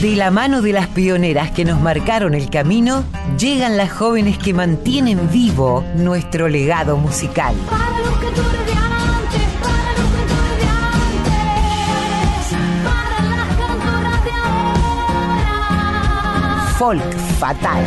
De la mano de las pioneras que nos marcaron el camino, llegan las jóvenes que mantienen vivo nuestro legado musical. Para los cantores de antes, para los cantores de antes, para las cantoras de ahora. Folk Fatal.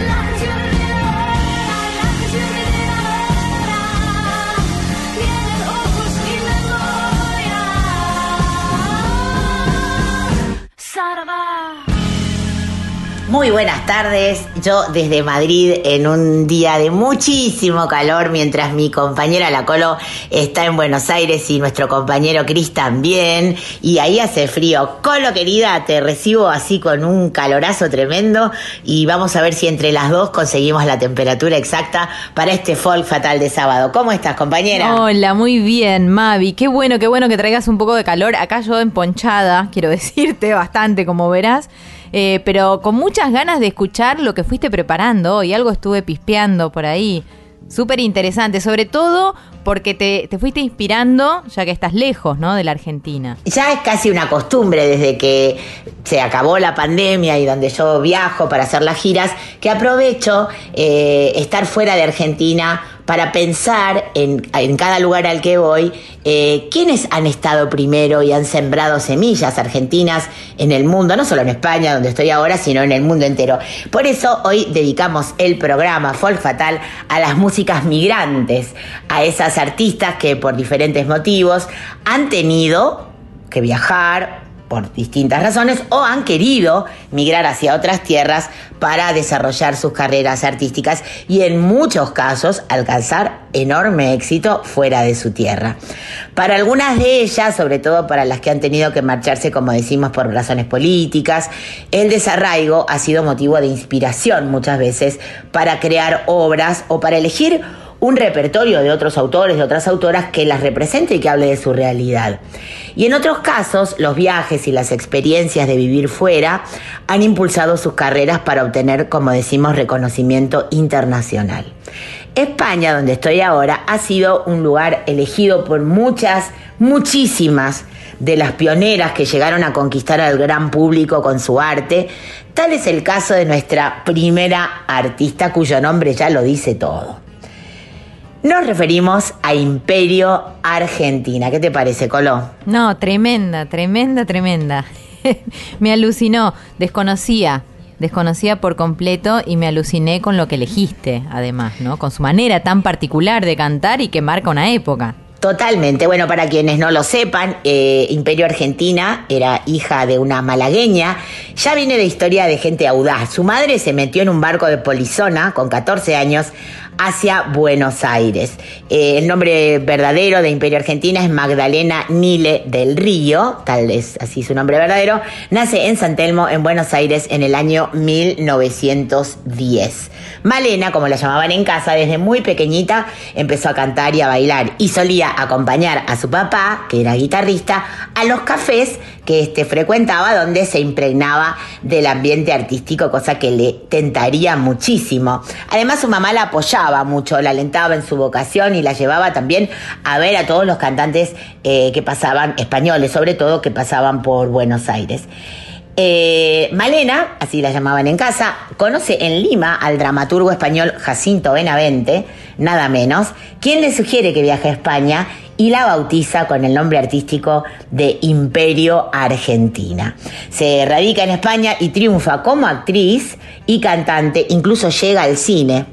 Muy buenas tardes, yo desde Madrid en un día de muchísimo calor mientras mi compañera La Colo está en Buenos Aires y nuestro compañero Cris también y ahí hace frío. Colo querida, te recibo así con un calorazo tremendo y vamos a ver si entre las dos conseguimos la temperatura exacta para este folk fatal de sábado. ¿Cómo estás compañera? Hola, muy bien, Mavi. Qué bueno, qué bueno que traigas un poco de calor. Acá yo emponchada, quiero decirte, bastante, como verás. Eh, pero con muchas ganas de escuchar lo que fuiste preparando y algo estuve pispeando por ahí. Súper interesante, sobre todo porque te, te fuiste inspirando, ya que estás lejos, ¿no? De la Argentina. Ya es casi una costumbre desde que se acabó la pandemia y donde yo viajo para hacer las giras, que aprovecho eh, estar fuera de Argentina para pensar en, en cada lugar al que voy, eh, quiénes han estado primero y han sembrado semillas argentinas en el mundo, no solo en España, donde estoy ahora, sino en el mundo entero. Por eso hoy dedicamos el programa Folk Fatal a las músicas migrantes, a esas artistas que por diferentes motivos han tenido que viajar por distintas razones o han querido migrar hacia otras tierras para desarrollar sus carreras artísticas y en muchos casos alcanzar enorme éxito fuera de su tierra. Para algunas de ellas, sobre todo para las que han tenido que marcharse, como decimos, por razones políticas, el desarraigo ha sido motivo de inspiración muchas veces para crear obras o para elegir un repertorio de otros autores, de otras autoras que las represente y que hable de su realidad. Y en otros casos, los viajes y las experiencias de vivir fuera han impulsado sus carreras para obtener, como decimos, reconocimiento internacional. España, donde estoy ahora, ha sido un lugar elegido por muchas, muchísimas de las pioneras que llegaron a conquistar al gran público con su arte. Tal es el caso de nuestra primera artista cuyo nombre ya lo dice todo. Nos referimos a Imperio Argentina. ¿Qué te parece, Colo? No, tremenda, tremenda, tremenda. me alucinó, desconocía, desconocía por completo y me aluciné con lo que elegiste, además, ¿no? Con su manera tan particular de cantar y que marca una época. Totalmente. Bueno, para quienes no lo sepan, eh, Imperio Argentina era hija de una malagueña. Ya viene de historia de gente audaz. Su madre se metió en un barco de polizona con 14 años hacia Buenos Aires. Eh, el nombre verdadero de Imperio Argentina es Magdalena Nile del Río, tal es así su nombre verdadero. Nace en San Telmo, en Buenos Aires, en el año 1910. Malena, como la llamaban en casa, desde muy pequeñita empezó a cantar y a bailar y solía acompañar a su papá, que era guitarrista, a los cafés que este frecuentaba donde se impregnaba del ambiente artístico, cosa que le tentaría muchísimo. Además su mamá la apoyaba mucho, la alentaba en su vocación y la llevaba también a ver a todos los cantantes eh, que pasaban, españoles sobre todo, que pasaban por Buenos Aires. Eh, Malena, así la llamaban en casa, conoce en Lima al dramaturgo español Jacinto Benavente, nada menos, quien le sugiere que viaje a España y la bautiza con el nombre artístico de Imperio Argentina. Se radica en España y triunfa como actriz y cantante, incluso llega al cine.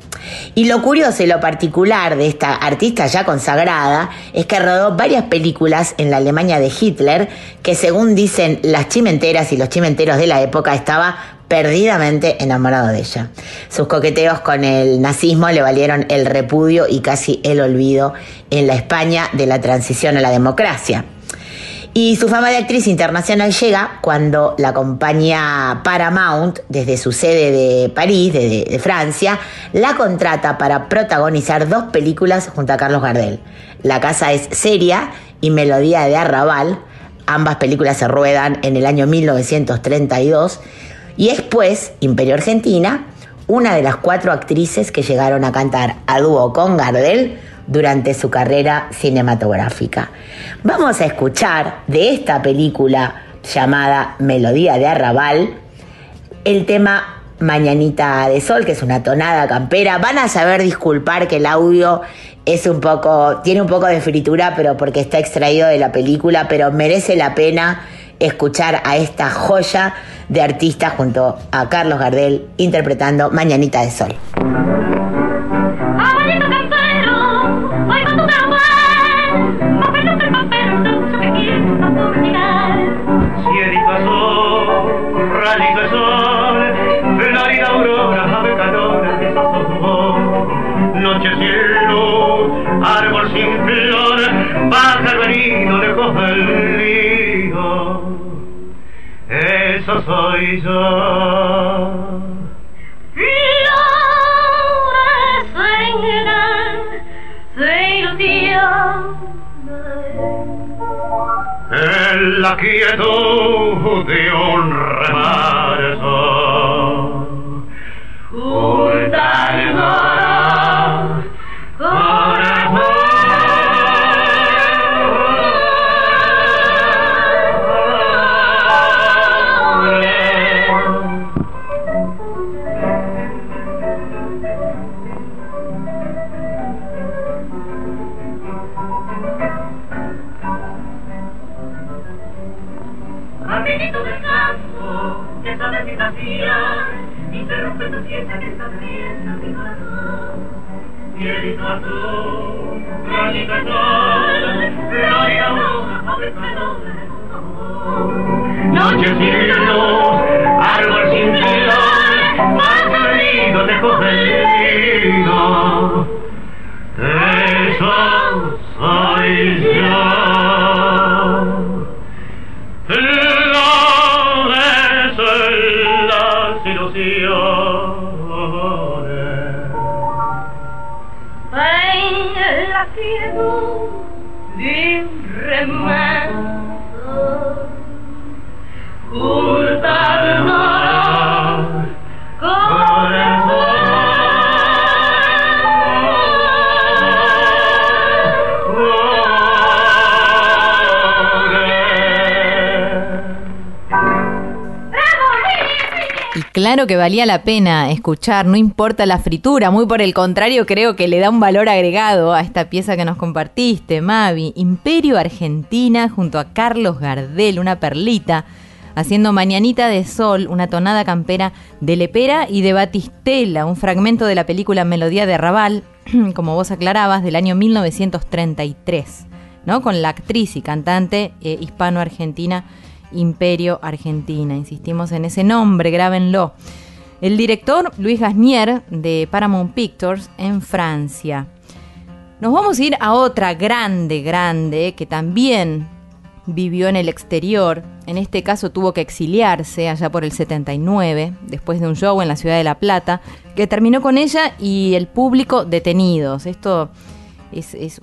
Y lo curioso y lo particular de esta artista ya consagrada es que rodó varias películas en la Alemania de Hitler, que según dicen las chimenteras y los chimenteros de la época estaba perdidamente enamorado de ella. Sus coqueteos con el nazismo le valieron el repudio y casi el olvido en la España de la transición a la democracia. Y su fama de actriz internacional llega cuando la compañía Paramount, desde su sede de París, de, Francia, la contrata para protagonizar dos películas junto a Carlos Gardel. La casa es seria y Melodía de Arrabal. Ambas películas se ruedan en el año 1932 y es pues Imperio Argentina, una de las cuatro actrices que llegaron a cantar a dúo con Gardel durante su carrera cinematográfica. Vamos a escuchar de esta película llamada Melodía de Arrabal el tema Mañanita de Sol, que es una tonada campera. Van a saber disculpar que el audio es un poco, tiene un poco de fritura, pero porque está extraído de la película, pero merece la pena escuchar a esta joya de artista junto a Carlos Gardel interpretando Mañanita de Sol. Eso soy yo. Flores vengan, se ilusionan. En la quietud amor. Noche claro que valía la pena escuchar, no importa la fritura, muy por el contrario creo que le da un valor agregado a esta pieza que nos compartiste, Mavi. Imperio Argentina junto a Carlos Gardel, una perlita, haciendo Mañanita de Sol, una tonada campera de Lepera y de Batistela, un fragmento de la película Melodía de Raval, como vos aclarabas, del año 1933, ¿no? Con la actriz y cantante eh, hispano-argentina Imperio Argentina. Insistimos en ese nombre, grábenlo. El director Luis Gasnier de Paramount Pictures en Francia. Nos vamos a ir a otra grande, grande, que también vivió en el exterior. En este caso tuvo que exiliarse allá por el 79, después de un show en la ciudad de La Plata, que terminó con ella y el público detenidos. Esto es, es,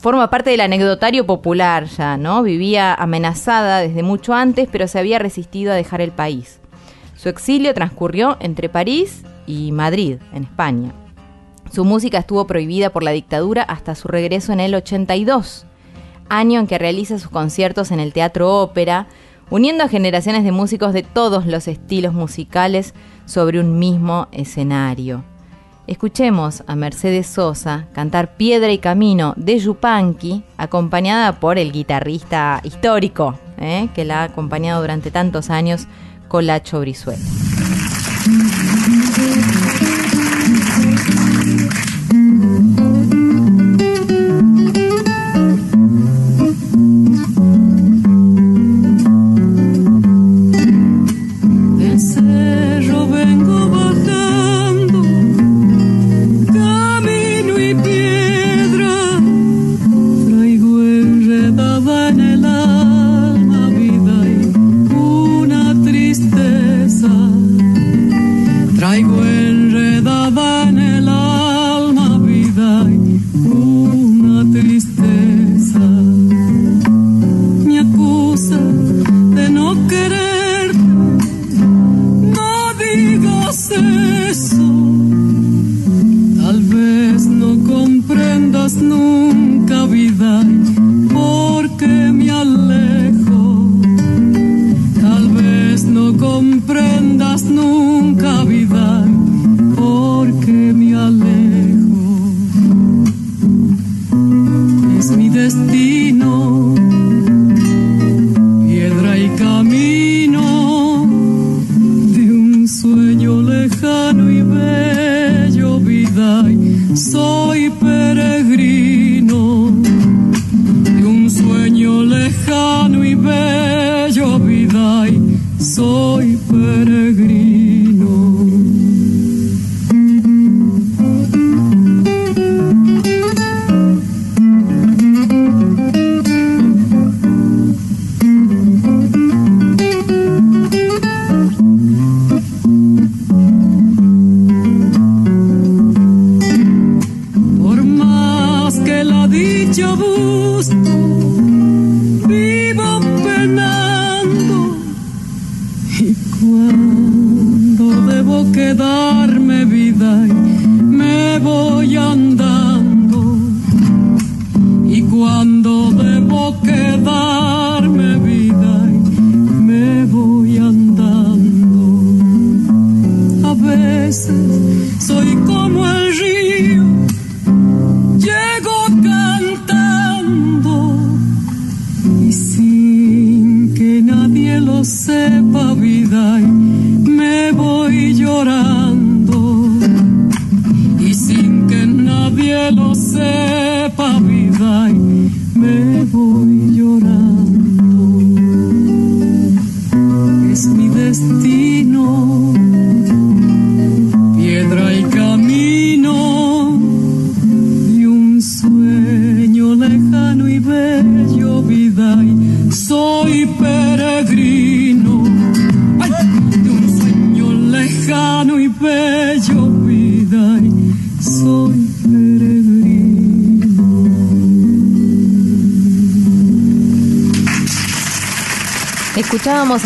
forma parte del anecdotario popular ya, ¿no? Vivía amenazada desde mucho antes, pero se había resistido a dejar el país. Su exilio transcurrió entre París y Madrid, en España. Su música estuvo prohibida por la dictadura hasta su regreso en el 82, año en que realiza sus conciertos en el Teatro Ópera, uniendo a generaciones de músicos de todos los estilos musicales sobre un mismo escenario. Escuchemos a Mercedes Sosa cantar Piedra y Camino de Yupanqui, acompañada por el guitarrista histórico, ¿eh? que la ha acompañado durante tantos años, Colacho Brizuela.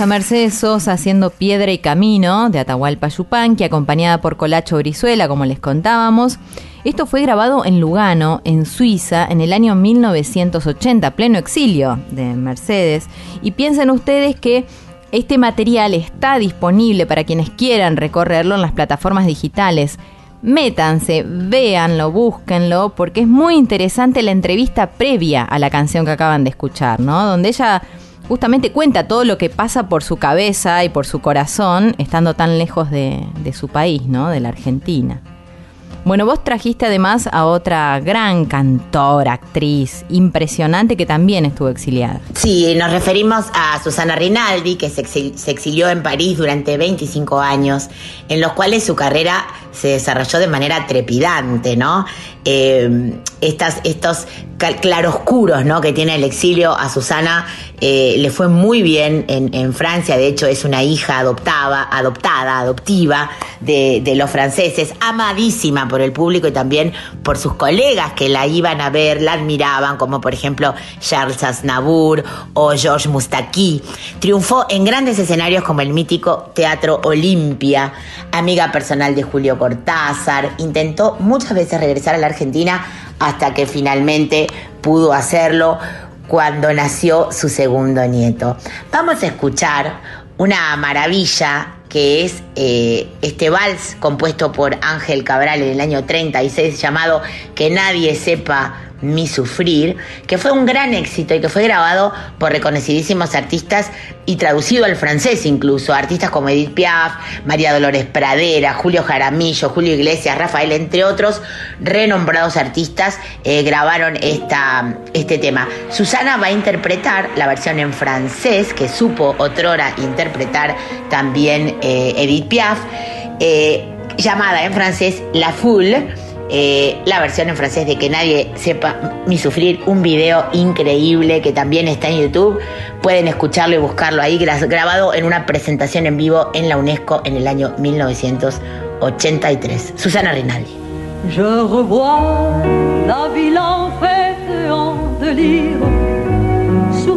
Mercedes Sosa haciendo Piedra y Camino de Atahualpa Yupanqui, acompañada por Colacho Brizuela, como les contábamos. Esto fue grabado en Lugano, en Suiza, en el año 1980, pleno exilio de Mercedes. Y piensen ustedes que este material está disponible para quienes quieran recorrerlo en las plataformas digitales. Métanse, véanlo, búsquenlo, porque es muy interesante la entrevista previa a la canción que acaban de escuchar, ¿no? Donde ella justamente cuenta todo lo que pasa por su cabeza y por su corazón, estando tan lejos de, su país, ¿no? De la Argentina. Bueno, vos trajiste además a otra gran cantora, actriz, impresionante que también estuvo exiliada. Sí, nos referimos a Susana Rinaldi, que se, exil- se exilió en París durante 25 años, en los cuales su carrera se desarrolló de manera trepidante, ¿no? Estas, estos claroscuros ¿no? que tiene el exilio a Susana eh, le fue muy bien en, en Francia, de hecho es una hija adoptada, adoptada, adoptiva de, de los franceses, amadísima por el público y también por sus colegas que la iban a ver, la admiraban, como por ejemplo Charles Aznavour o Georges Moustaki. Triunfó en grandes escenarios como el mítico Teatro Olimpia, amiga personal de Julio Cortázar, intentó muchas veces regresar a la Argentina hasta que finalmente pudo hacerlo cuando nació su segundo nieto. Vamos a escuchar una maravilla que es eh, este vals compuesto por Ángel Cabral en el año 36 llamado Que nadie sepa mi sufrir, que fue un gran éxito y que fue grabado por reconocidísimos artistas y traducido al francés incluso, artistas como Edith Piaf, María Dolores Pradera, Julio Jaramillo, Julio Iglesias, Rafael, entre otros renombrados artistas eh, grabaron esta, este tema. Susana va a interpretar la versión en francés que supo otrora interpretar también eh, Edith Piaf, eh, llamada en francés La Foule. Eh, la versión en francés de que nadie sepa mi sufrir, un video increíble que también está en YouTube. Pueden escucharlo y buscarlo ahí, gra- grabado en una presentación en vivo en la UNESCO en el año 1983. Susana Rinaldi. Je revois la ville en fête en délire, sous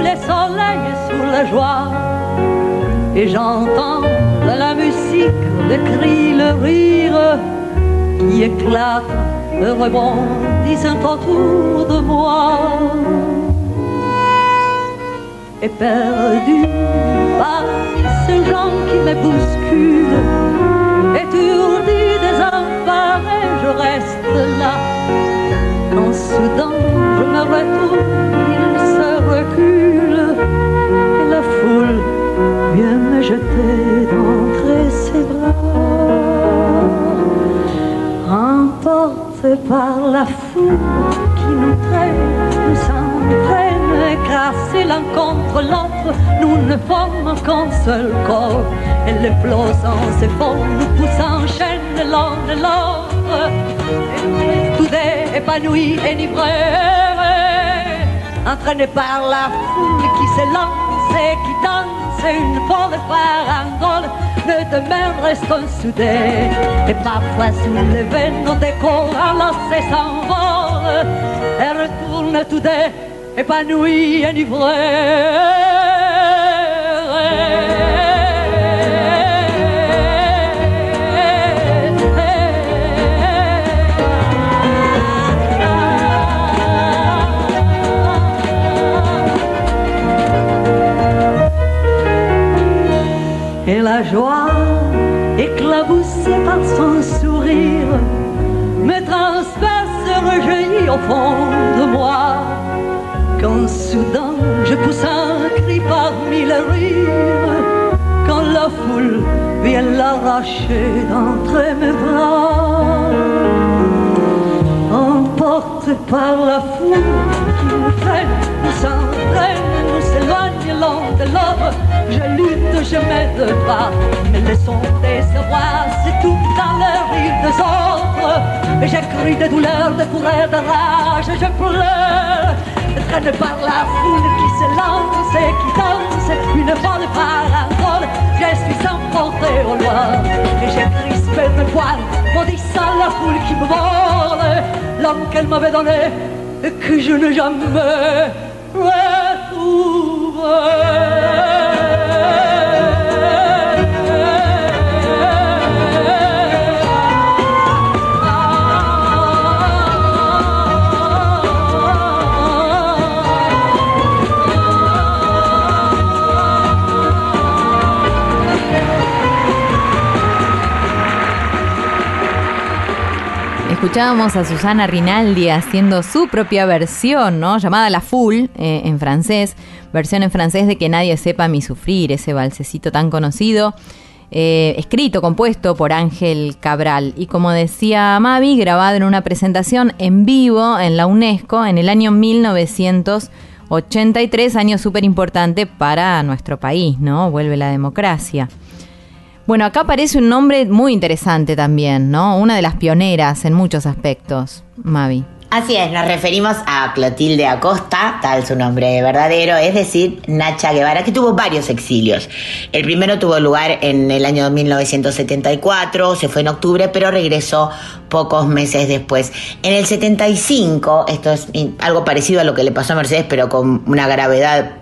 les soleils et sous la joie. Et j'entends la musique le cri, le rire qui éclate, le rebondissent autour de moi. et perdu parmi ces gens qui me bousculent. Étourdi, désemparé, je reste là. Quand soudain je me retourne, il se recule et la foule vient me jeter Emporté par la foule qui nous traîne, nous s'entraîne, écrasés l'un contre l'autre, nous ne formons qu'un seul corps. Et l'explosion s'effondre, nous poussons en chaîne l'un de l'autre. Tout est épanoui, enivré, entraîné par la foule qui s'élance et qui danse une folle farandole les deux mains restent soudées et parfois soulevées nos décors enlacés s'envolent. Elles retournent toutes épanouies, enivrées. Et la joie, éclaboussée par son sourire, me transperce rejaillit au fond de moi. Quand soudain je pousse un cri parmi les rires, quand la foule vient l'arracher d'entre mes bras. Emporté par la foule qui nous freine, nous s'entraîne, nous s'éloigne l'autre. Je lutte, je m'aide pas, mais son des voix s'étouffe dans le rire des autres. Et j'ai cri de douleur, de colère, de rage, je pleure. Traîné par la foule qui se lance et qui danse, une folle parabole, je suis emporté au loin. Et j'ai crispé mes poils, maudissant la foule qui me vole, l'homme qu'elle m'avait donné et que je n'ai jamais Escuchábamos a Susana Rinaldi haciendo su propia versión, ¿no? Llamada La Full eh, en francés, versión en francés de Que nadie sepa mi sufrir, ese balsecito tan conocido, eh, escrito, compuesto por Ángel Cabral y como decía Mavi, grabado en una presentación en vivo en la UNESCO en el año 1983, año súper importante para nuestro país, ¿no? Vuelve la democracia. Bueno, acá aparece un nombre muy interesante también, ¿no? Una de las pioneras en muchos aspectos, Mavi. Así es, nos referimos a Clotilde Acosta, tal su nombre verdadero, es decir, Nacha Guevara, que tuvo varios exilios. El primero tuvo lugar en el año 1974, se fue en octubre, pero regresó pocos meses después. En el 75, esto es algo parecido a lo que le pasó a Mercedes, pero con una gravedad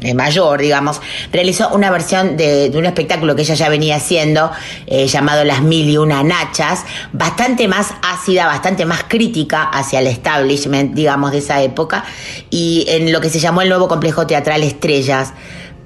eh, mayor, digamos, realizó una versión de, un espectáculo que ella ya venía haciendo, eh, llamado Las Mil y Una Nachas, bastante más ácida, bastante más crítica hacia el establishment, digamos, de esa época, y en lo que se llamó el nuevo complejo teatral Estrellas.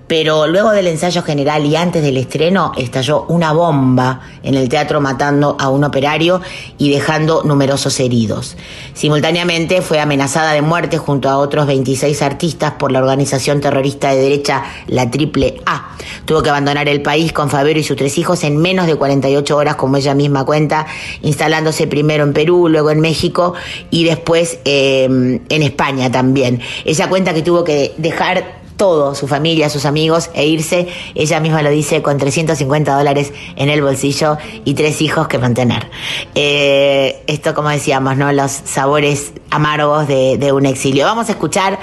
Pero luego del ensayo general y antes del estreno estalló una bomba en el teatro matando a un operario y dejando numerosos heridos. Simultáneamente fue amenazada de muerte junto a otros 26 artistas por la organización terrorista de derecha La Triple A. Tuvo que abandonar el país con Fabero y sus tres hijos en menos de 48 horas, como ella misma cuenta, instalándose primero en Perú, luego en México y después eh, en España también. Ella cuenta que tuvo que dejar todo, su familia, sus amigos, e irse, ella misma lo dice, con 350 dólares en el bolsillo y tres hijos que mantener. Eh, esto, como decíamos, ¿no? Los sabores amargos de, un exilio. Vamos a escuchar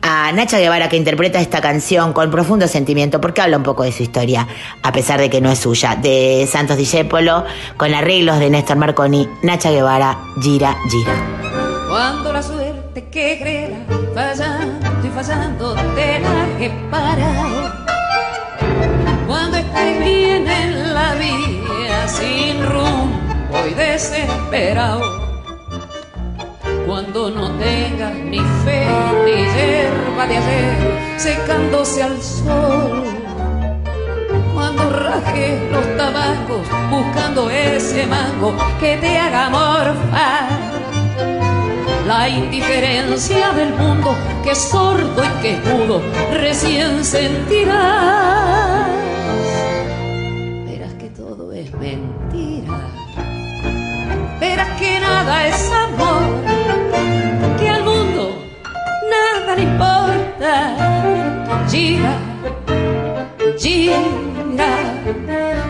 a Nacha Guevara que interpreta esta canción con profundo sentimiento, porque habla un poco de su historia, a pesar de que no es suya, de Santos Discépolo, con arreglos de Néstor Marconi, Nacha Guevara, Gira, Gira. Cuando la suerte que fallando te la he parado. Cuando estés bien en la vía sin rumbo y desesperado. cuando no tengas ni fe ni hierba de ayer secándose al sol. Cuando rajes los tabacos buscando ese mango que te haga morfar. La indiferencia del mundo que sordo y que mudo recién sentirás. Verás que todo es mentira. Verás que nada es amor. Que al mundo nada le importa. Gira, gira.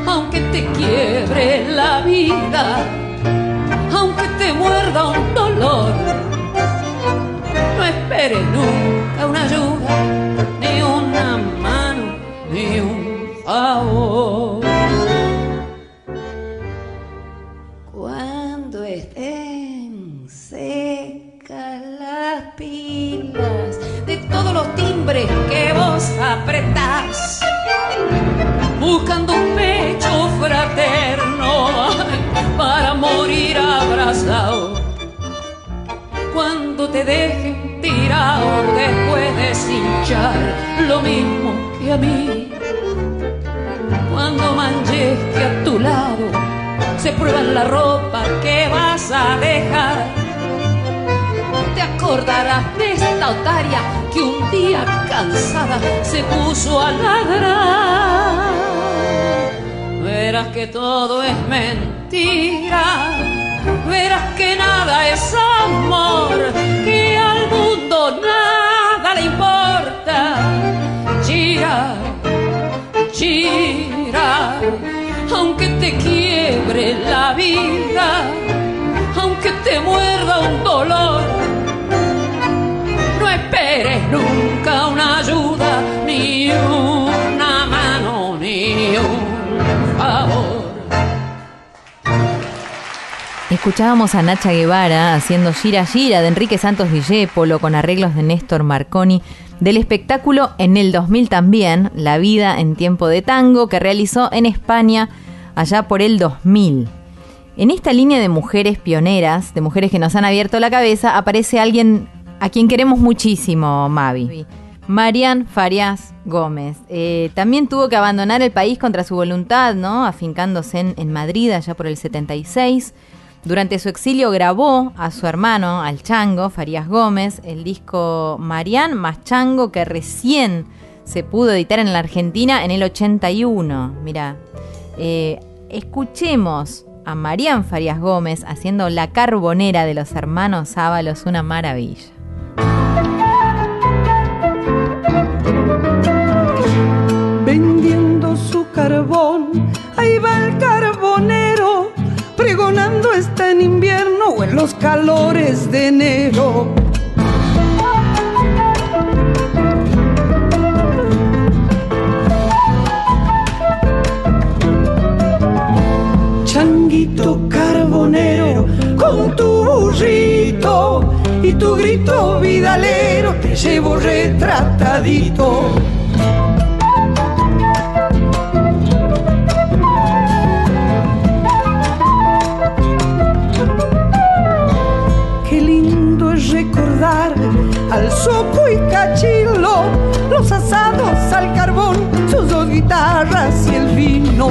Aunque te quiebre la vida. Aunque te muerda un dolor. No esperes nunca una ayuda, ni una mano, ni un favor. Cuando estén secas las pilas de todos los timbres que vos apretás, buscando un pecho fraterno para morir abrazado cuando te dejen después de cinchar lo mismo que a mí. Cuando manches que a tu lado se prueba la ropa que vas a dejar. Te acordarás de esta otaria que un día cansada se puso a ladrar. Verás que todo es mentira verás que nada es amor, nada le importa. Gira, gira, aunque te quiebre la vida, aunque te muerda un dolor. No esperes nunca Escuchábamos a Nacha Guevara haciendo Gira Gira de Enrique Santos Discépolo con arreglos de Néstor Marconi del espectáculo en el 2000 también, La vida en tiempo de tango, que realizó en España allá por el 2000. En esta línea de mujeres pioneras, de mujeres que nos han abierto la cabeza, aparece alguien a quien queremos muchísimo, Mavi. Marian Farias Gómez. Eh, también tuvo que abandonar el país contra su voluntad, ¿no? Afincándose en, en Madrid allá por el 76. Durante su exilio grabó a su hermano, al Chango, Farías Gómez, el disco Marian más Chango que recién se pudo editar en la Argentina en el 81. Mira, eh, escuchemos a Marian Farías Gómez haciendo La Carbonera de los hermanos Ábalos, una maravilla. vendiendo su carbón. Ahí va el carbonero, pregonando está en invierno o en los calores de enero. Changuito carbonero, con tu burrito y tu grito vidalero, te llevo retratadito. Al soco y cachilo, los asados al carbón, sus dos guitarras y el vino.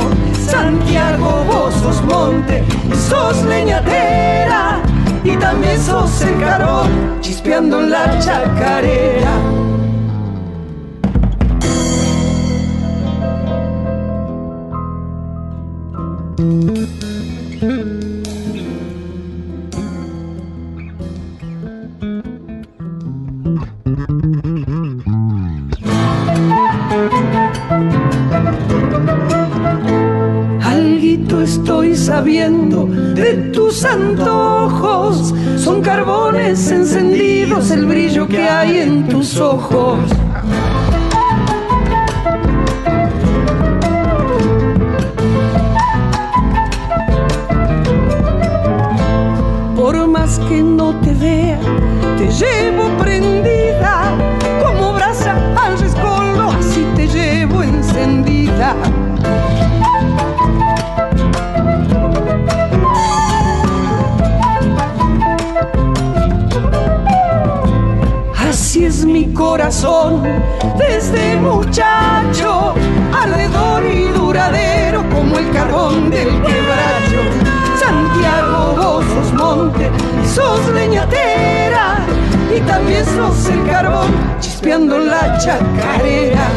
Santiago, vos sos monte, sos leñadera y también sos el carón, chispeando en la chacarera. Antojos. Son carbones encendidos el brillo que hay en tus ojos. Por más que no te vea, te llevo corazón. Desde muchacho, alrededor y duradero como el carbón del quebracho. Santiago, vos sos monte y sos leñatera. Y también sos el carbón chispeando la chacarera.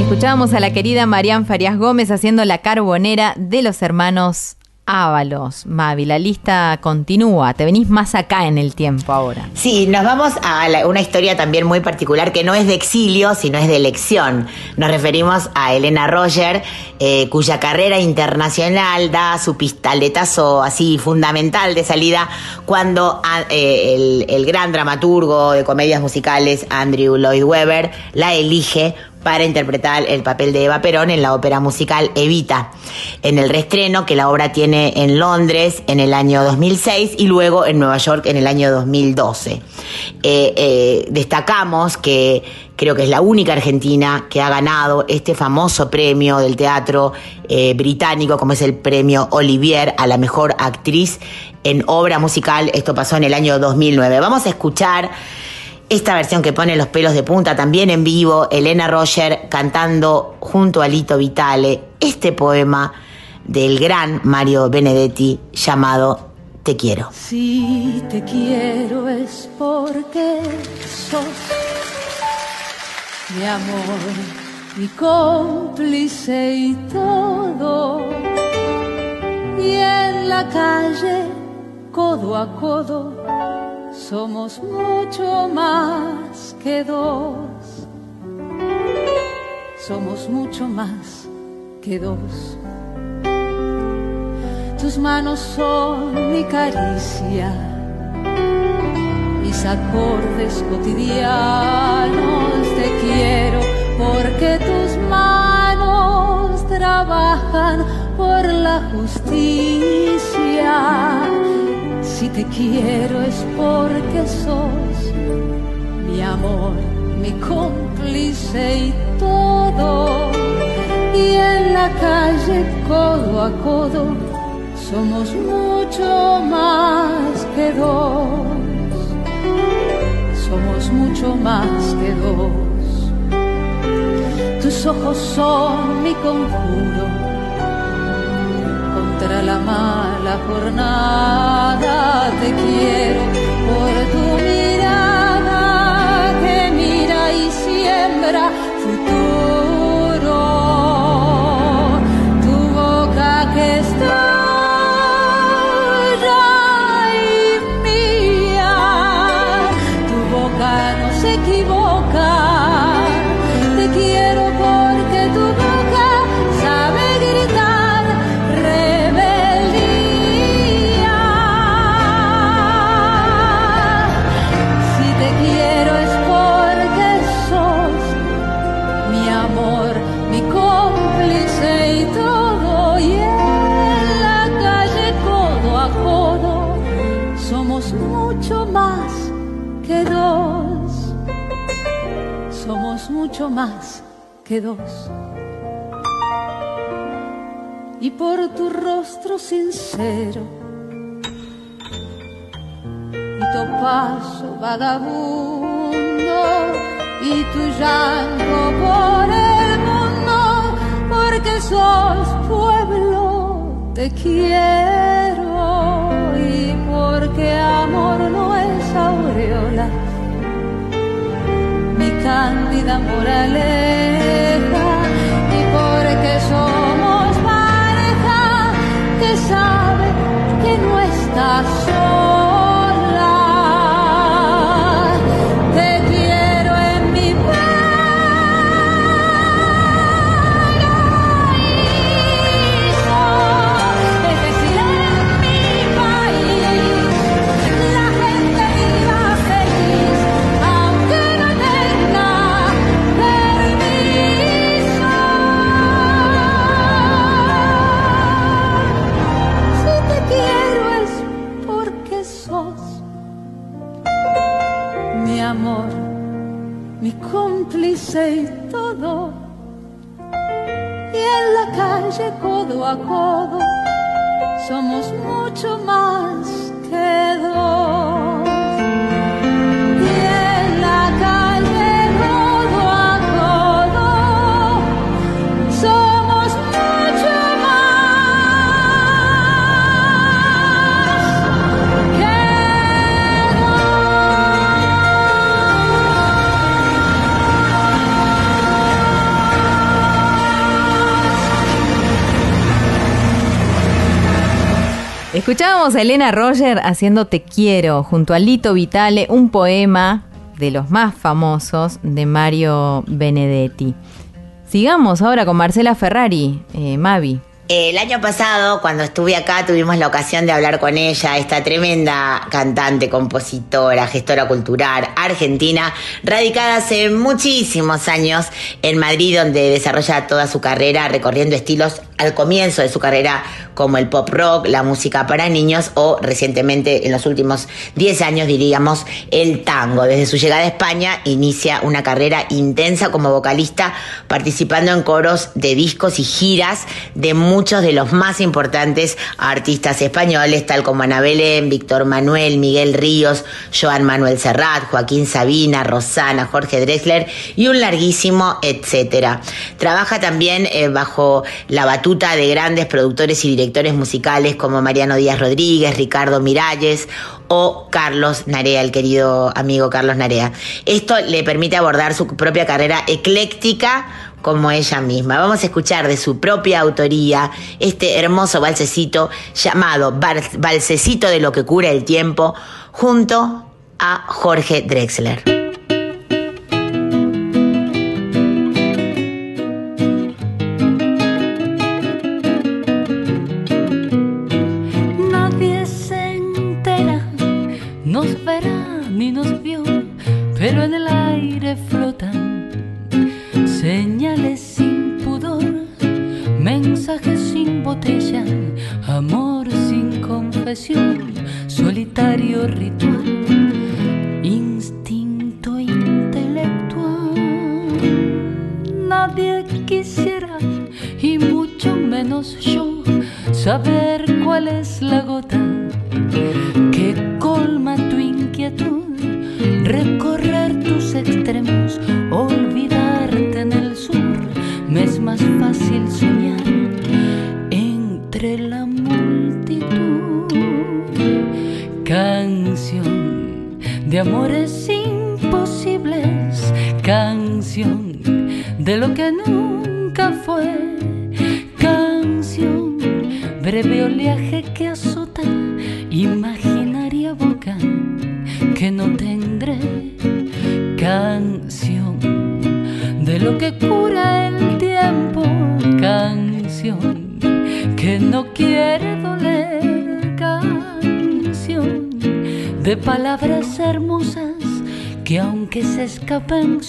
Escuchábamos a la querida Marian Farías Gómez haciendo la carbonera de los hermanos Ábalos. Mavi, la lista continúa. Te venís más acá en el tiempo ahora. Sí, nos vamos a la- una historia también muy particular que no es de exilio, sino es de elección. Nos referimos a Elena Roger, eh, cuya carrera internacional da su pistoletazo así fundamental de salida cuando a- eh, el gran dramaturgo de comedias musicales Andrew Lloyd Webber la elige para interpretar el papel de Eva Perón en la ópera musical Evita, en el reestreno que la obra tiene en Londres en el año 2006 y luego en Nueva York en el año 2012. Eh, eh, destacamos que creo que es la única argentina que ha ganado este famoso premio del teatro eh, británico, como es el premio Olivier a la mejor actriz en obra musical. Esto pasó en el año 2009. Vamos a escuchar esta versión que pone los pelos de punta también en vivo, Elena Roger cantando junto a Lito Vitale este poema del gran Mario Benedetti llamado Te quiero. Si te quiero es porque sos mi amor, mi cómplice y todo. Y en la calle, codo a codo, somos mucho más que dos. Somos mucho más que dos. Tus manos son mi caricia, mis acordes cotidianos. Te quiero porque tus manos trabajan por la justicia. Si te quiero es porque sos mi amor, mi cómplice y todo. Y en la calle, codo a codo, somos mucho más que dos. Somos mucho más que dos. Tus ojos son mi conjuro la mala jornada. Te quiero por tu mirada que mira y siembra Y por tu rostro sincero y tu paso vagabundo y tu llanto por el mundo, porque sos pueblo, te quiero y porque amor no es aureola, cándida moraleja y porque somos pareja que sabe somos mucho más Escuchábamos a Elena Roger haciendo Te quiero junto a Lito Vitale, un poema de los más famosos de Mario Benedetti. Sigamos ahora con Marcela Ferrari, eh, Mavi. El año pasado, cuando estuve acá, tuvimos la ocasión de hablar con ella, esta tremenda cantante, compositora, gestora cultural argentina, radicada hace muchísimos años en Madrid, donde desarrolla toda su carrera recorriendo estilos al comienzo de su carrera como el pop rock, la música para niños o recientemente en los últimos 10 años diríamos el tango. Desde su llegada a España inicia una carrera intensa como vocalista participando en coros de discos y giras de muchos de los más importantes artistas españoles tal como Ana Belén, Víctor Manuel, Miguel Ríos, Joan Manuel Serrat, Joaquín Sabina, Rosana, Jorge Drexler y un larguísimo etcétera. Trabaja también eh, bajo la batuta de grandes productores y directores musicales como Mariano Díaz Rodríguez, Ricardo Miralles o Carlos Narea, el querido amigo Carlos Narea. Esto le permite abordar su propia carrera ecléctica como ella misma. Vamos a escuchar de su propia autoría este hermoso balsecito llamado Balsecito de lo que cura el tiempo junto a Jorge Drexler. Solitario ritual, instinto intelectual. Nadie quisiera, y mucho menos yo, saber cuál es la gota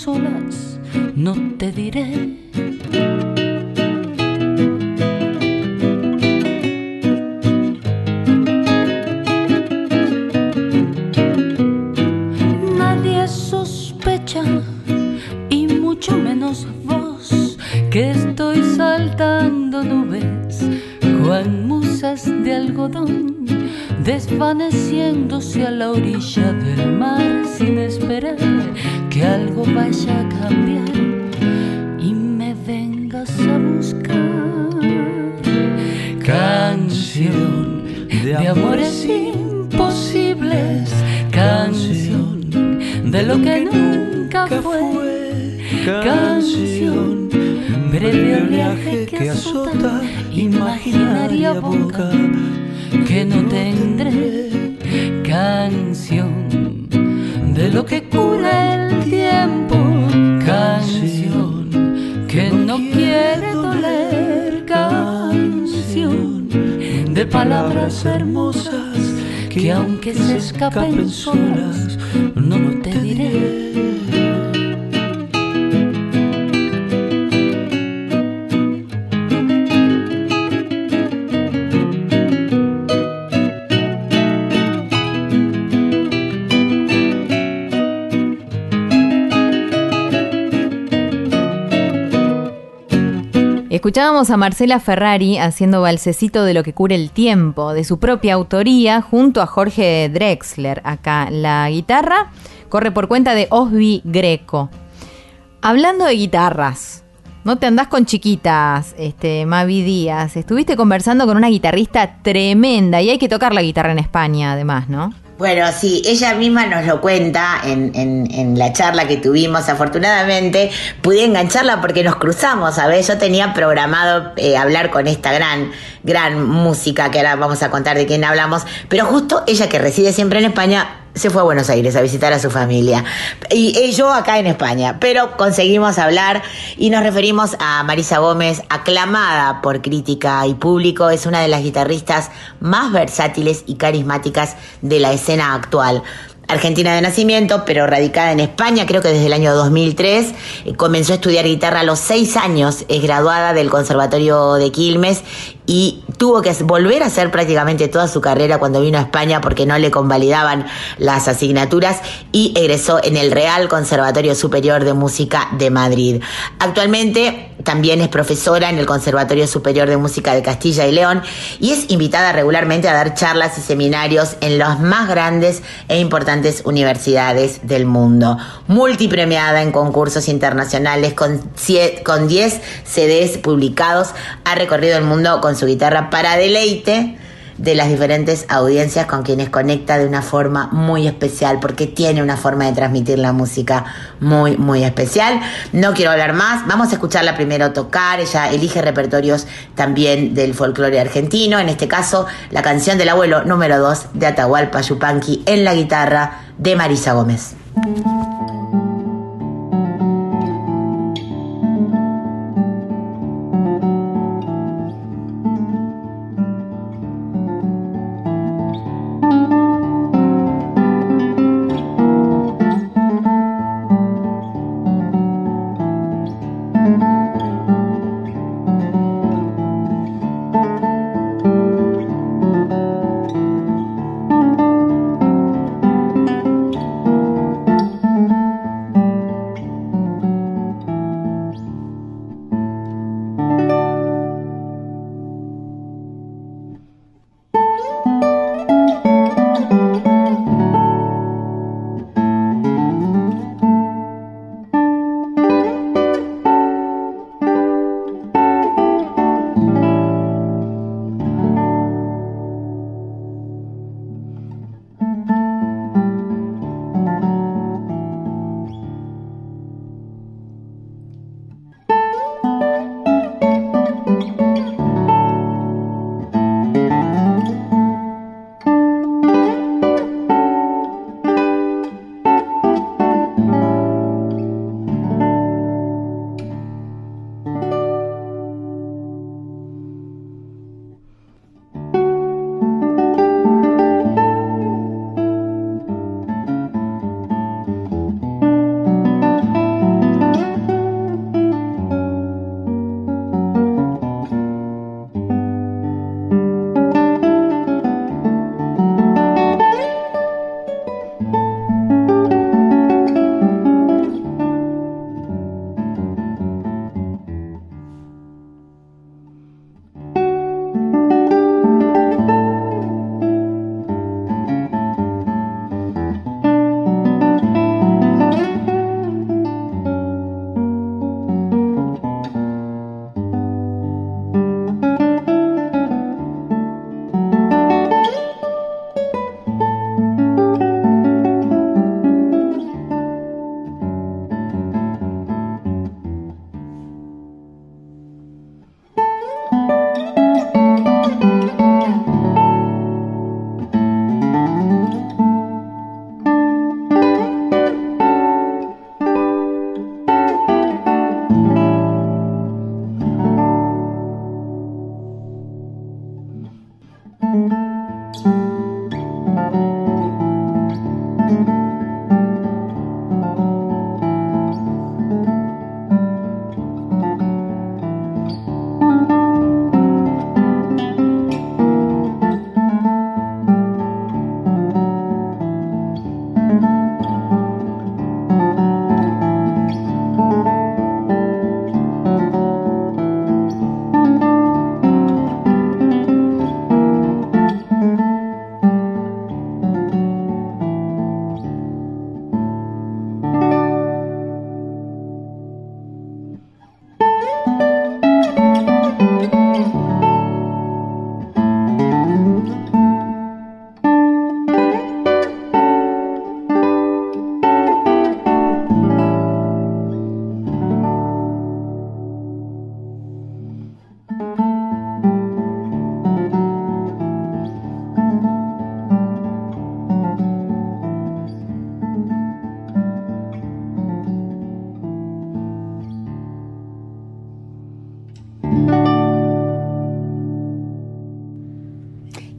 solas, no te diré. Palabras hermosas que aunque se escapen solas no te diré Escuchábamos a Marcela Ferrari haciendo balsecito de lo que cura el tiempo, de su propia autoría, junto a Jorge Drexler. Acá la guitarra corre por cuenta de Osby Greco. Hablando de guitarras, no te andás con chiquitas, este, Mavi Díaz. Estuviste conversando con una guitarrista tremenda y hay que tocar la guitarra en España, además, ¿no? Bueno, sí, ella misma nos lo cuenta en, en- en la charla que tuvimos. Afortunadamente pude engancharla porque nos cruzamos, ¿sabes? Yo tenía programado eh, hablar con esta gran, gran música que ahora vamos a contar de quién hablamos, pero justo ella que reside siempre en España se fue a Buenos Aires a visitar a su familia. Y, y yo acá en España. Pero conseguimos hablar y nos referimos a Marisa Gómez, aclamada por crítica y público. Es una de las guitarristas más versátiles y carismáticas de la escena actual. Argentina de nacimiento, pero radicada en España, creo que desde el año 2003. Eh, Comenzó a estudiar guitarra a los seis años, es graduada del Conservatorio de Quilmes y tuvo que volver a hacer prácticamente toda su carrera cuando vino a España porque no le convalidaban las asignaturas y egresó en el Real Conservatorio Superior de Música de Madrid. Actualmente también es profesora en el Conservatorio Superior de Música de Castilla y León y es invitada regularmente a dar charlas y seminarios en las más grandes e importantes universidades del mundo. Multipremiada en concursos internacionales con, cie- con 10 CDs publicados, ha recorrido el mundo con su guitarra para deleite de las diferentes audiencias con quienes conecta de una forma muy especial, porque tiene una forma de transmitir la música muy, muy especial. No quiero hablar más, vamos a escucharla primero tocar, ella elige repertorios también del folclore argentino, en este caso la canción del abuelo número 2 de Atahualpa Yupanqui en la guitarra de Marisa Gómez.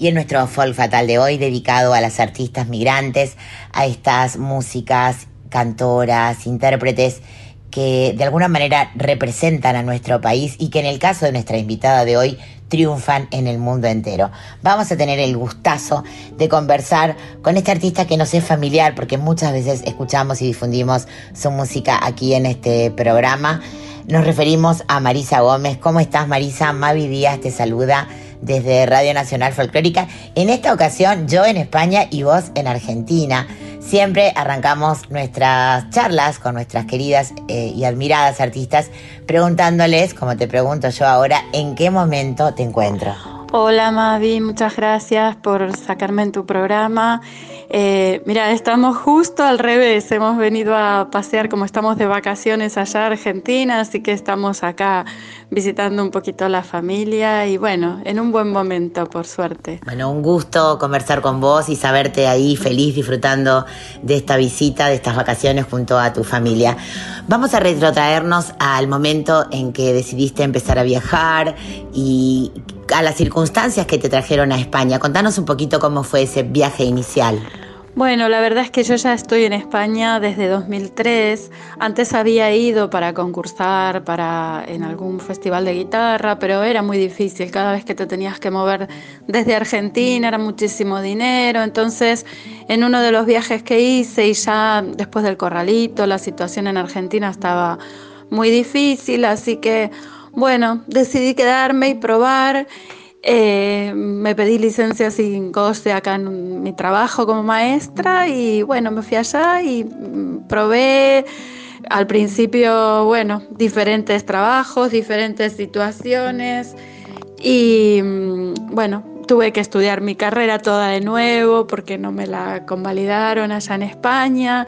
En nuestro folk fatal de hoy, dedicado a las artistas migrantes, a estas músicas, cantoras, intérpretes que de alguna manera representan a nuestro país y que en el caso de nuestra invitada de hoy triunfan en el mundo entero. Vamos a tener el gustazo de conversar con este artista que nos es familiar porque muchas veces escuchamos y difundimos su música aquí en este programa. Nos referimos a Marisa Gómez. ¿Cómo estás Marisa? Mavi Díaz te saluda desde Radio Nacional Folclórica. En esta ocasión yo en España y vos en Argentina. Siempre arrancamos nuestras charlas con nuestras queridas eh, y admiradas artistas preguntándoles, como te pregunto yo ahora, ¿en qué momento te encuentro? Hola Mavi, muchas gracias por sacarme en tu programa. Eh, mira, estamos justo al revés, hemos venido a pasear como estamos de vacaciones allá a Argentina, así que estamos acá visitando un poquito la familia y bueno, en un buen momento, por suerte. Bueno, un gusto conversar con vos y saberte ahí feliz disfrutando de esta visita, de estas vacaciones junto a tu familia. Vamos a retrotraernos al momento en que decidiste empezar a viajar y a las circunstancias que te trajeron a España. Contanos un poquito cómo fue ese viaje inicial. Bueno, la verdad es que yo ya estoy en España desde 2003. Antes había ido para concursar para en algún festival de guitarra, pero era muy difícil. Cada vez que te tenías que mover desde Argentina era muchísimo dinero. Entonces, en uno de los viajes que hice y ya después del corralito, la situación en Argentina estaba muy difícil, así que bueno, decidí quedarme y probar. Eh, me pedí licencia sin coste acá en mi trabajo como maestra y bueno, me fui allá y mm, probé al principio, bueno, diferentes trabajos, diferentes situaciones y mm, bueno, tuve que estudiar mi carrera toda de nuevo porque no me la convalidaron allá en España.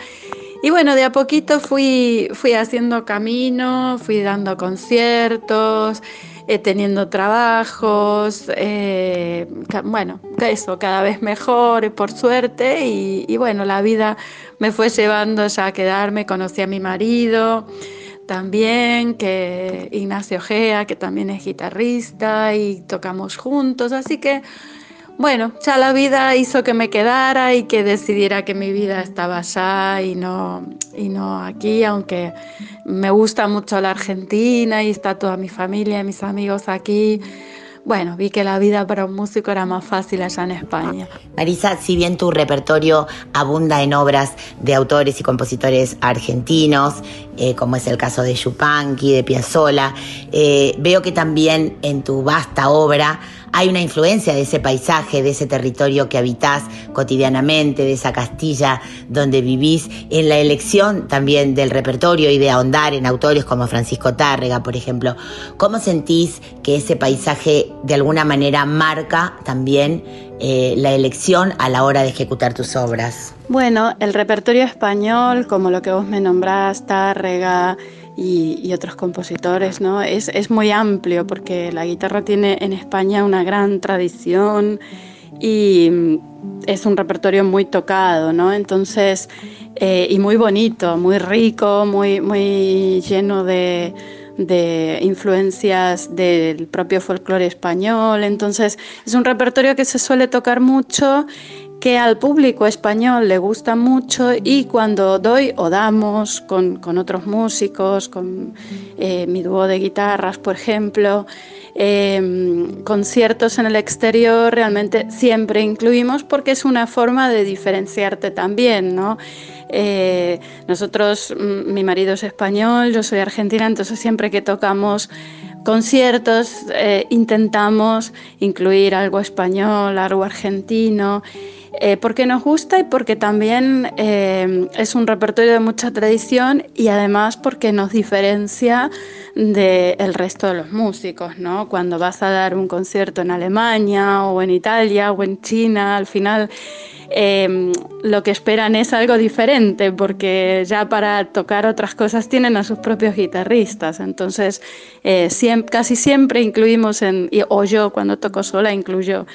Y bueno, de a poquito fui, fui haciendo camino, fui dando conciertos, eh, teniendo trabajos, eh, bueno, eso, cada vez mejor, por suerte, y, bueno, la vida me fue llevando ya a quedarme, conocí a mi marido también, que Ignacio Gea, que también es guitarrista, y tocamos juntos, así que bueno, ya la vida hizo que me quedara y que decidiera que mi vida estaba allá y no, y no aquí, aunque me gusta mucho la Argentina y está toda mi familia y mis amigos aquí bueno, vi que la vida para un músico era más fácil allá en España. Marisa, si bien tu repertorio abunda en obras de autores y compositores argentinos, eh, como es el caso de Yupanqui, de Piazzolla, eh, veo que también en tu vasta obra hay una influencia de ese paisaje, de ese territorio que habitás cotidianamente, de esa Castilla donde vivís, en la elección también del repertorio y de ahondar en autores como Francisco Tárrega, por ejemplo. ¿Cómo sentís que ese paisaje de alguna manera marca también eh, la elección a la hora de ejecutar tus obras? Bueno, el repertorio español, como lo que vos me nombrás, Tárrega, y, otros compositores, ¿no? Es, es, muy amplio porque la guitarra tiene en España una gran tradición y mm, es un repertorio muy tocado, ¿no? Entonces, eh, y muy bonito, muy rico, muy, muy lleno de, de influencias del propio folclore español. Entonces, es un repertorio que se suele tocar mucho que al público español le gusta mucho y cuando doy o damos con, otros músicos, con eh, mi dúo de guitarras, por ejemplo, em, conciertos en el exterior, realmente siempre incluimos porque es una forma de diferenciarte también, ¿no? Eh, nosotros, mm, mi marido es español, yo soy argentina, entonces siempre que tocamos conciertos eh, intentamos incluir algo español, algo argentino. Eh, porque nos gusta y porque también eh, es un repertorio de mucha tradición y además porque nos diferencia del resto de los músicos, ¿no? Cuando vas a dar un concierto en Alemania o en Italia o en China, al final eh, lo que esperan es algo diferente, porque ya para tocar otras cosas tienen a sus propios guitarristas. Entonces, eh, casi siempre incluimos, en, o yo cuando toco sola incluyo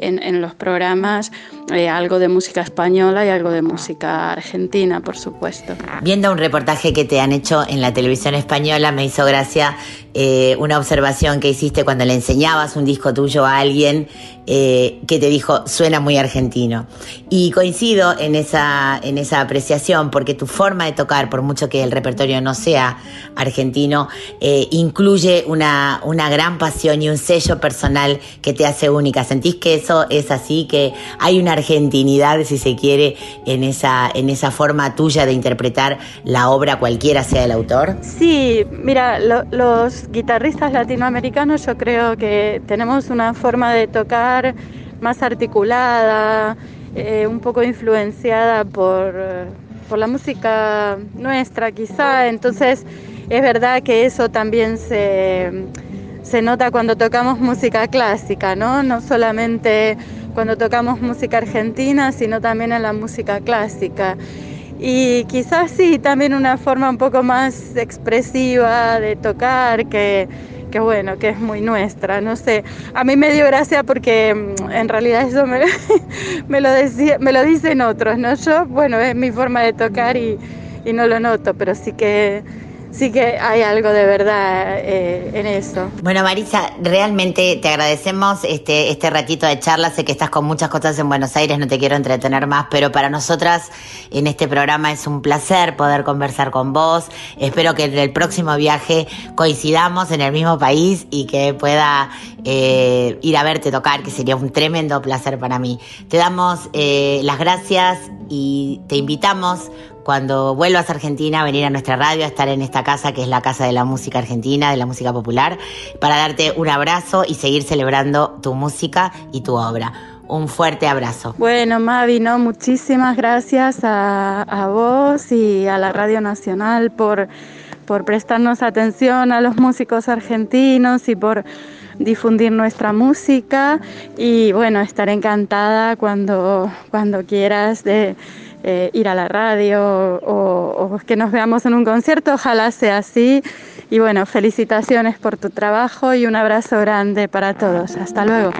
en, en los programas eh, algo de música española y algo de música argentina, por supuesto. Viendo un reportaje que te han hecho en la televisión española, me hizo gracia eh, una observación que hiciste cuando le enseñabas un disco tuyo a alguien eh, que te dijo, suena muy argentino. Y coincido en esa, en esa apreciación, porque tu forma de tocar, por mucho que el repertorio no sea argentino, eh, incluye una, una gran pasión y un sello personal que te hace única. ¿Sentís que eso es así? Que hay una argentinidad, si se quiere, en esa, en esa forma tuya de interpretar la obra, cualquiera sea el autor? Sí, mira, lo- los guitarristas latinoamericanos yo creo que tenemos una forma de tocar más articulada, eh, un poco influenciada por, por la música nuestra quizá, entonces es verdad que eso también se, se nota cuando tocamos música clásica, ¿no? No solamente cuando tocamos música argentina, sino también en la música clásica. Y quizás sí, también una forma un poco más expresiva de tocar, que, que bueno, que es muy nuestra, no sé. A mí me dio gracia porque mm, en realidad eso me, me, lo, me lo dicen otros, ¿no? Yo, bueno, es mi forma de tocar y, y no lo noto, pero sí que, sí que hay algo de verdad eh, en eso. Bueno, Marisa, realmente te agradecemos este, este ratito de charla. Sé que estás con muchas cosas en Buenos Aires, no te quiero entretener más, pero para nosotras en este programa es un placer poder conversar con vos. Espero que en el próximo viaje coincidamos en el mismo país y que pueda eh, ir a verte tocar, que sería un tremendo placer para mí. Te damos eh, las gracias y te invitamos cuando vuelvas a Argentina venir a nuestra radio, a estar en esta casa que es la Casa de la Música Argentina, de la Música Popular, para darte un abrazo y seguir celebrando tu música y tu obra. Un fuerte abrazo. Bueno, Mavi, ¿no? muchísimas gracias a, a vos y a la Radio Nacional por, por prestarnos atención a los músicos argentinos y por difundir nuestra música y bueno, estaré encantada cuando, cuando quieras de eh, ir a la radio o, o que nos veamos en un concierto, ojalá sea así. Y bueno, felicitaciones por tu trabajo y un abrazo grande para todos. Hasta luego.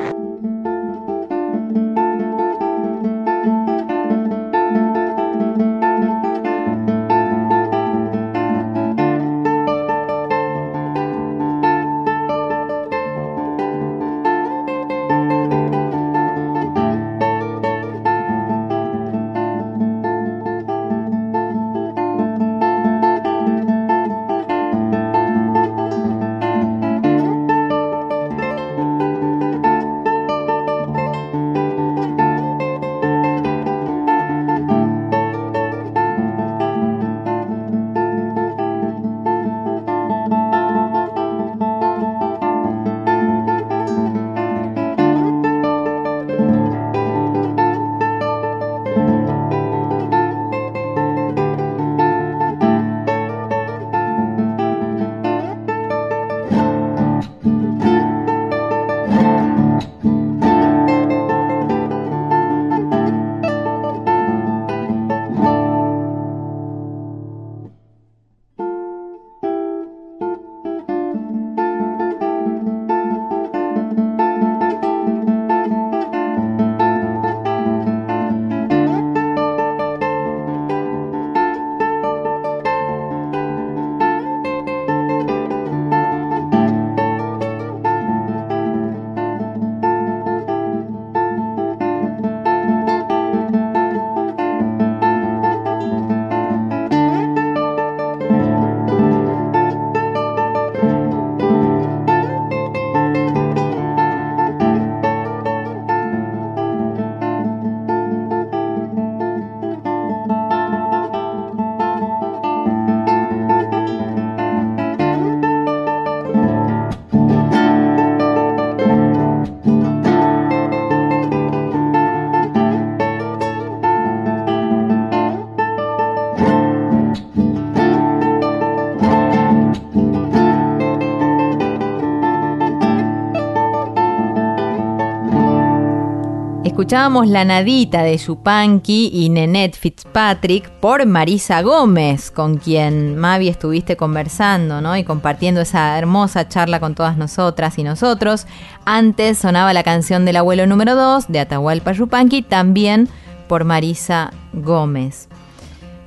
Escuchábamos La Nadita de Yupanqui y Nenet Fitzpatrick por Marisa Gómez, con quien Mavi estuviste conversando, ¿no? Y compartiendo esa hermosa charla con todas nosotras y nosotros. Antes sonaba la canción del abuelo número 2 de Atahualpa Yupanqui, también por Marisa Gómez.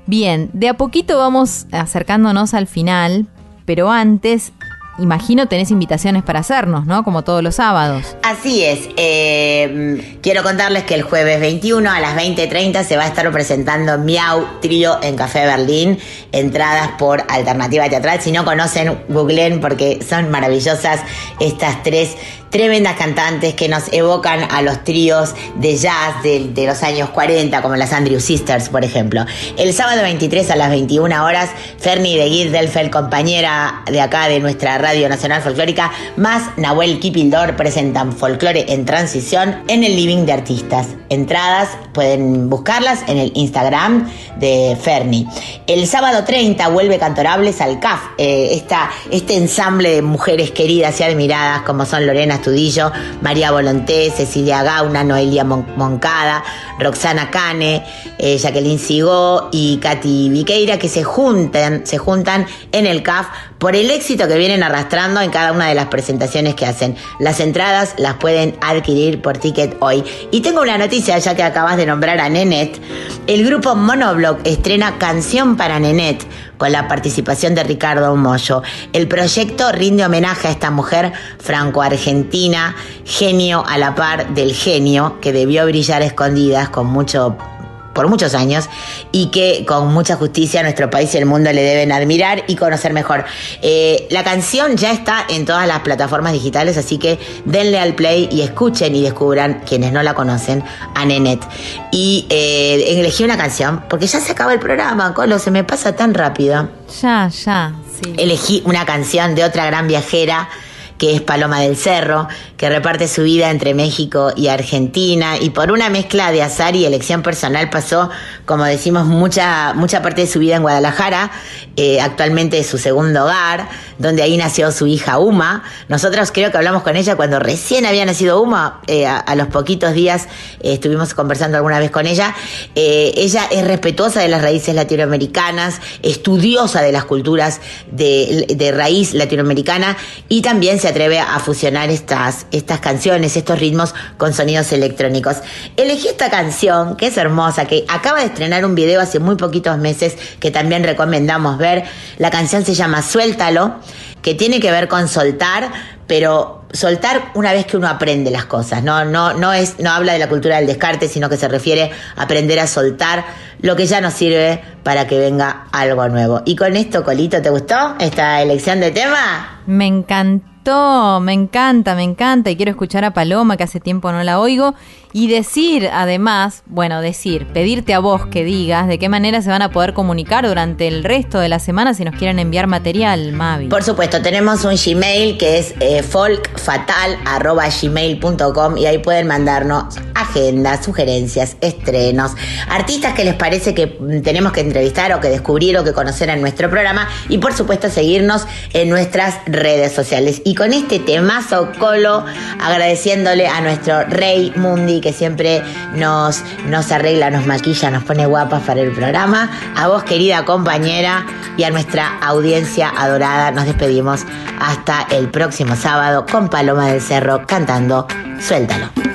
Bien, de a poquito vamos acercándonos al final, pero antes imagino tenés invitaciones para hacernos, ¿no? Como todos los sábados. Así es. eh, quiero contarles que el jueves 21 a las 20.30 se va a estar presentando Miau Trío en Café Berlín. Entradas por Alternativa Teatral. Si no conocen, googleen porque son maravillosas estas tres tremendas cantantes que nos evocan a los tríos de jazz de, de los años 40, como las Andrew Sisters, por ejemplo. El sábado 23 a las 21 horas, Fernie de Delfel, compañera de acá de nuestra Radio Nacional Folclórica, más Nahuel Kipildor presentan Folclore en Transición en el Living de Artistas. Entradas pueden buscarlas en el Instagram de Fernie. El sábado 30 vuelve Cantorables al CAF, eh, esta, este ensamble de mujeres queridas y admiradas como son Lorena María Volonté, Cecilia Gauna, Noelia Mon- Moncada, Roxana Cane, eh, Jacqueline Sigó y Katy Viqueira que se juntan, se juntan en el CAF por el éxito que vienen arrastrando en cada una de las presentaciones que hacen. Las entradas las pueden adquirir por ticket hoy. Y tengo una noticia, ya que acabas de nombrar a Nenet. El grupo Monoblock estrena Canción para Nenet con la participación de Ricardo Mollo. El proyecto rinde homenaje a esta mujer franco-argentina, genio a la par del genio, que debió brillar escondidas con mucho por muchos años y que con mucha justicia nuestro país y el mundo le deben admirar y conocer mejor. Eh, la canción ya está en todas las plataformas digitales, así que denle al play y escuchen y descubran, quienes no la conocen, a Nenet. Y eh, elegí una canción, porque ya se acaba el programa, Colo, se me pasa tan rápido. Ya, ya, sí. Elegí una canción de otra gran viajera que es Paloma del Cerro, que reparte su vida entre México y Argentina y por una mezcla de azar y elección personal pasó, como decimos, mucha, mucha parte de su vida en Guadalajara, eh, actualmente es su segundo hogar, donde ahí nació su hija Uma. Nosotros creo que hablamos con ella cuando recién había nacido Uma, eh, a, los poquitos días eh, estuvimos conversando alguna vez con ella. Ella es respetuosa de las raíces latinoamericanas, estudiosa de las culturas de, de raíz latinoamericana y también se atreve a fusionar estas, estas canciones, estos ritmos con sonidos electrónicos. Elegí esta canción, que es hermosa, que acaba de estrenar un video hace muy poquitos meses, que también recomendamos ver. La canción se llama Suéltalo, que tiene que ver con soltar, pero soltar una vez que uno aprende las cosas, no, no, no es, no habla de la cultura del descarte, sino que se refiere a aprender a soltar lo que ya nos sirve para que venga algo nuevo. Y con esto, Colito, ¿te gustó esta elección de tema? Me encantó, me encanta, me encanta y quiero escuchar a Paloma que hace tiempo no la oigo y decir además, bueno, decir, pedirte a vos que digas de qué manera se van a poder comunicar durante el resto de la semana si nos quieren enviar material, Mavi. Por supuesto, tenemos un Gmail que es eh, folkfatal.gmail.com y ahí pueden mandarnos agendas, sugerencias, estrenos, artistas que les parece que tenemos que entrevistar o que descubrir o que conocer en nuestro programa y por supuesto seguirnos en nuestras redes sociales. Y con este temazo colo, agradeciéndole a nuestro Rey Mundi que siempre nos, nos arregla, nos maquilla, nos pone guapas para el programa. A vos, querida compañera, y a nuestra audiencia adorada, nos despedimos hasta el próximo sábado con Paloma del Cerro cantando Suéltalo.